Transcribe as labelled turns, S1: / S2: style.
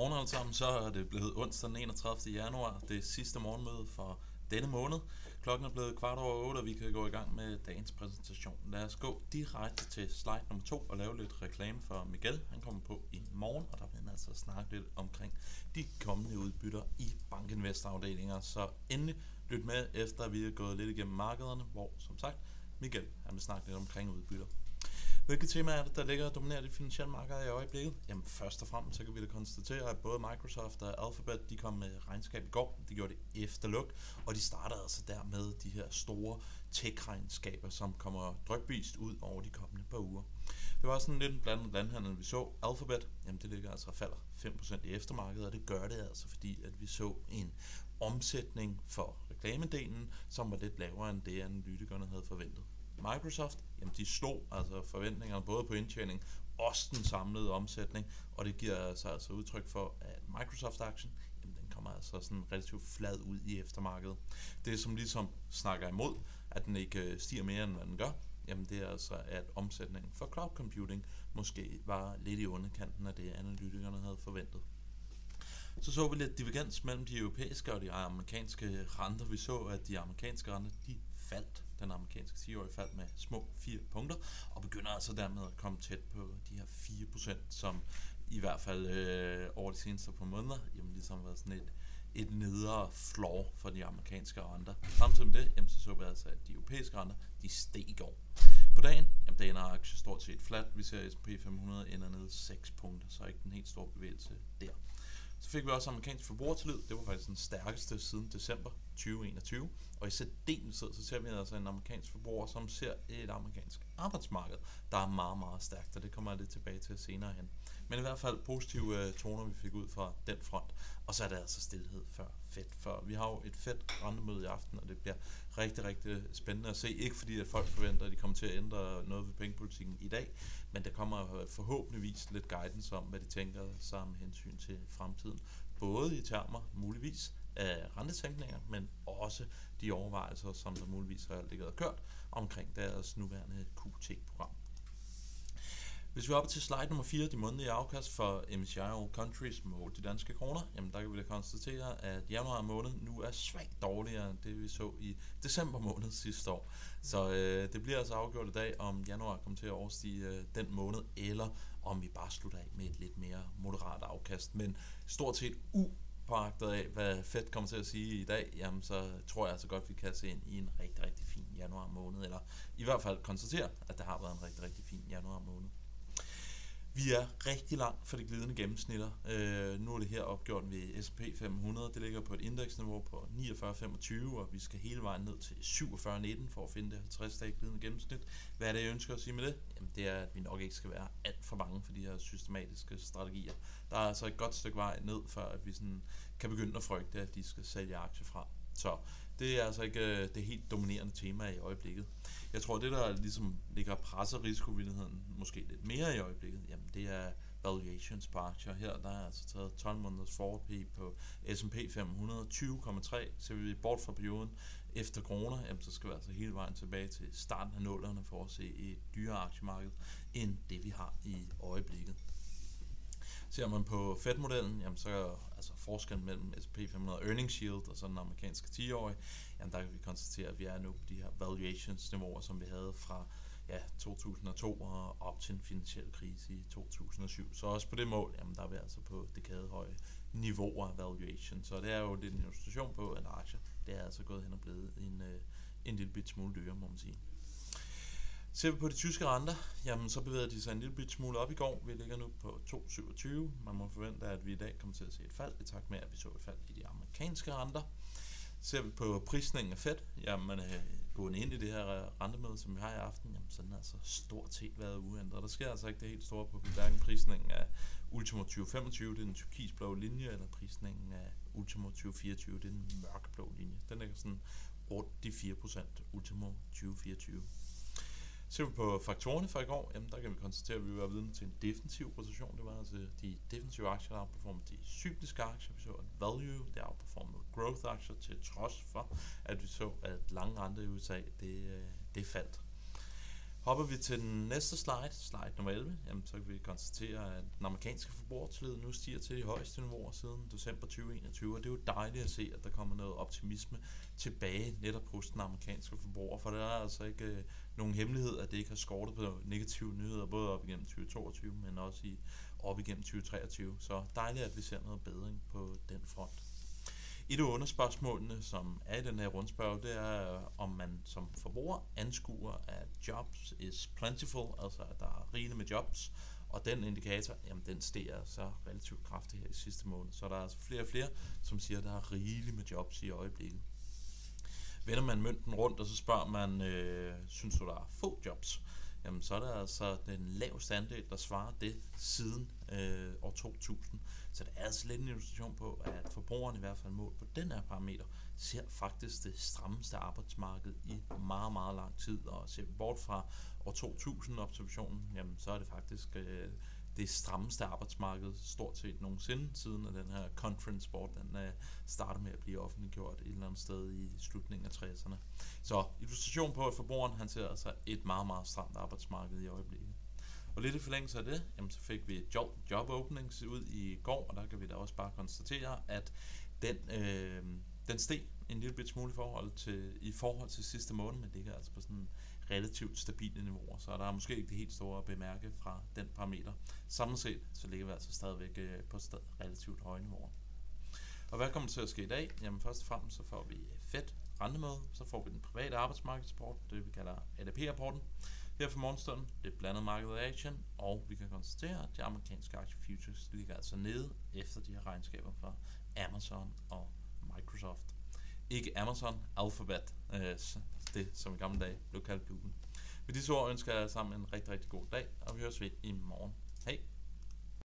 S1: Godmorgen alle sammen, så er det blevet onsdag den 31. januar, det sidste morgenmøde for denne måned. Klokken er blevet kvart over 8, og vi kan gå i gang med dagens præsentation. Lad os gå direkte til slide nummer 2 og lave lidt reklame for Miguel. Han kommer på i morgen, og der vil han altså snakke lidt omkring de kommende udbytter i bankinvestafdelinger. Så endelig lyt med, efter vi er gået lidt igennem markederne, hvor som sagt Miguel han vil snakke lidt omkring udbytter. Hvilke temaer er det, der ligger og dominerer det finansielle marked i øjeblikket? Jamen først og fremmest så kan vi da konstatere, at både Microsoft og Alphabet de kom med regnskab i går. De gjorde det efter luk, og de startede altså dermed de her store tech-regnskaber, som kommer drøbvist ud over de kommende par uger. Det var sådan lidt en blandet landhandel, vi så. Alphabet, jamen det ligger altså og falder 5% i eftermarkedet, og det gør det altså, fordi at vi så en omsætning for reklamedelen, som var lidt lavere end det, analytikerne havde forventet. Microsoft, jamen de slog altså forventningerne både på indtjening også den samlede omsætning, og det giver altså, altså udtryk for, at Microsoft-aktien, jamen den kommer altså sådan relativt flad ud i eftermarkedet. Det som ligesom snakker imod, at den ikke øh, stiger mere end hvad den gør, jamen det er altså, at omsætningen for cloud computing måske var lidt i underkanten af det, analytikerne havde forventet. Så så vi lidt divergens mellem de europæiske og de amerikanske renter. Vi så, at de amerikanske renter, de faldt den amerikanske 10-årige faldt med små 4 punkter, og begynder altså dermed at komme tæt på de her 4%, som i hvert fald øh, over de seneste par måneder, jamen ligesom været sådan et, et nedre floor for de amerikanske renter. Samtidig med det, jamen, så så vi altså, at de europæiske renter, de steg i går. På dagen, jamen, dagen er aktier stort set flat. Vi ser S&P 500 ender ned 6 punkter, så ikke den helt store bevægelse der. Så fik vi også amerikansk forbrugertillid. Det var faktisk den stærkeste siden december 2021. Og i særdeleshed så ser vi altså en amerikansk forbruger, som ser et amerikansk arbejdsmarked, der er meget, meget stærkt, og det kommer jeg lidt tilbage til senere hen. Men i hvert fald positive øh, toner, vi fik ud fra den front. Og så er der altså stillhed før fedt. For vi har jo et fedt rendemøde i aften, og det bliver rigtig, rigtig spændende at se. Ikke fordi, at folk forventer, at de kommer til at ændre noget ved pengepolitikken i dag, men der kommer forhåbentligvis lidt guidance om, hvad de tænker sammen hensyn til fremtiden. Både i termer, muligvis, af rentesænkninger, men også de overvejelser, som der muligvis har ligget og kørt omkring deres nuværende QT-program. Hvis vi er oppe til slide nummer 4, de månedlige afkast for MSCI All Countries målt i danske kroner, jamen der kan vi da konstatere, at januar måned nu er svagt dårligere end det, vi så i december måned sidste år. Så øh, det bliver altså afgjort i dag, om januar kommer til at overstige øh, den måned, eller om vi bare slutter af med et lidt mere moderat afkast. Men stort set upåagtet af, hvad Fed kommer til at sige i dag, jamen så tror jeg altså godt, vi kan se ind i en rigtig, rigtig fin januar måned, eller i hvert fald konstatere, at det har været en rigtig, rigtig fin januar måned. Vi er rigtig langt fra de glidende gennemsnitter. Øh, nu er det her opgjort ved S&P 500. Det ligger på et indeksniveau på 49,25, og vi skal hele vejen ned til 47,19 for at finde det 50-dage glidende gennemsnit. Hvad er det, jeg ønsker at sige med det? Jamen, det er, at vi nok ikke skal være alt for bange for de her systematiske strategier. Der er altså et godt stykke vej ned, før at vi sådan kan begynde at frygte, at de skal sælge aktier fra. Så det er altså ikke øh, det helt dominerende tema i øjeblikket. Jeg tror, det der ligesom ligger presser risikovilligheden måske lidt mere i øjeblikket, jamen det er valuations på aktier. Her der er altså taget 12 måneders forward P på S&P 500, 20,3. Så vi bort fra perioden efter corona, jamen så skal vi altså hele vejen tilbage til starten af nullerne for at se et dyrere aktiemarked, end det vi har i øjeblikket. Ser man på Fed-modellen, jamen så altså forskellen mellem S&P 500 earnings Shield og så den amerikanske 10-årige, jamen der kan vi konstatere, at vi er nu på de her valuations-niveauer, som vi havde fra ja, 2002 og op til en finansiel krise i 2007. Så også på det mål, jamen der er vi altså på dekadehøje niveauer af valuation. Så det er jo lidt en illustration på, at aktier, det er altså gået hen og blevet en, øh, en lille bit smule dyrere, må man sige. Ser vi på de tyske renter, jamen så bevæger de sig en lille smule op i går. Vi ligger nu på 2,27. Man må forvente, at vi i dag kommer til at se et fald, i takt med, at vi så et fald i de amerikanske renter. Ser vi på prisningen af Fed, jamen øh, gående ind i det her rentemøde, som vi har i aften, jamen så den har altså stort set været uændret. Der sker altså ikke det helt store på hverken prisningen af Ultimo 2025, det er den turkisblå linje, eller prisningen af Ultimo 2024, det er den mørkeblå linje. Den ligger sådan rundt de 4% Ultimo 2024. Ser vi på faktorerne fra i går, jamen der kan vi konstatere, at vi var vidne til en defensiv position. Det var altså de defensive aktier, der outperformede de cykliske aktier. Vi så, at value, der outperformede growth aktier, til trods for, at vi så, at lange renter i USA, det, øh, det faldt. Hopper vi til den næste slide, slide nummer 11, jamen, så kan vi konstatere, at den amerikanske forbrugertillid nu stiger til de højeste niveauer siden december 2021, og det er jo dejligt at se, at der kommer noget optimisme tilbage netop hos den amerikanske forbruger, for der er altså ikke øh, nogen hemmelighed, at det ikke har skortet på negative nyheder, både op igennem 2022, men også i, op igennem 2023. Så dejligt, at vi ser noget bedring på den front. Et af underspørgsmålene, som er i den her rundspørg, det er, om man som forbruger anskuer, at jobs is plentiful, altså at der er rigeligt med jobs, og den indikator, jamen den stiger så relativt kraftigt her i sidste måned. Så der er altså flere og flere, som siger, at der er rigeligt med jobs i øjeblikket. Vender man mønten rundt, og så spørger man, øh, synes du, der er få jobs? Jamen så er der altså den laveste andel, der svarer det siden øh, år 2000. Så det er altså lidt en illustration på, at forbrugerne i hvert fald mål på den her parameter ser faktisk det strammeste arbejdsmarked i meget, meget lang tid. Og ser vi bort fra år 2000 observationen, jamen så er det faktisk øh, det strammeste arbejdsmarked stort set nogensinde, siden at den her conference board den uh, startede med at blive offentliggjort et eller andet sted i slutningen af 60'erne. Så illustration på, at forbrugeren han ser altså et meget, meget stramt arbejdsmarked i øjeblikket. Og lidt i forlængelse af det, jamen, så fik vi job, job openings ud i går, og der kan vi da også bare konstatere, at den, øh, den steg en lille smule i forhold til, i forhold til sidste måned, men ligger altså på sådan relativt stabile niveauer, så der er måske ikke det helt store at bemærke fra den parameter. Samlet set, så ligger vi altså stadigvæk øh, på stad, relativt høje niveauer. Og hvad kommer til at ske i dag? Jamen først og fremmest så får vi øh, fedt rentemøde, så får vi den private arbejdsmarkedsrapport, det vi kalder ADP-rapporten. Her for morgenstunden, det er blandet marked action, og vi kan konstatere, at de amerikanske aktie futures ligger altså nede efter de her regnskaber fra Amazon og Microsoft. Ikke Amazon, Alphabet, øh, det som i gamle dage blev kaldt Google. Med disse ord ønsker jeg sammen en rigtig, rigtig god dag, og vi høres ved i morgen. Hej!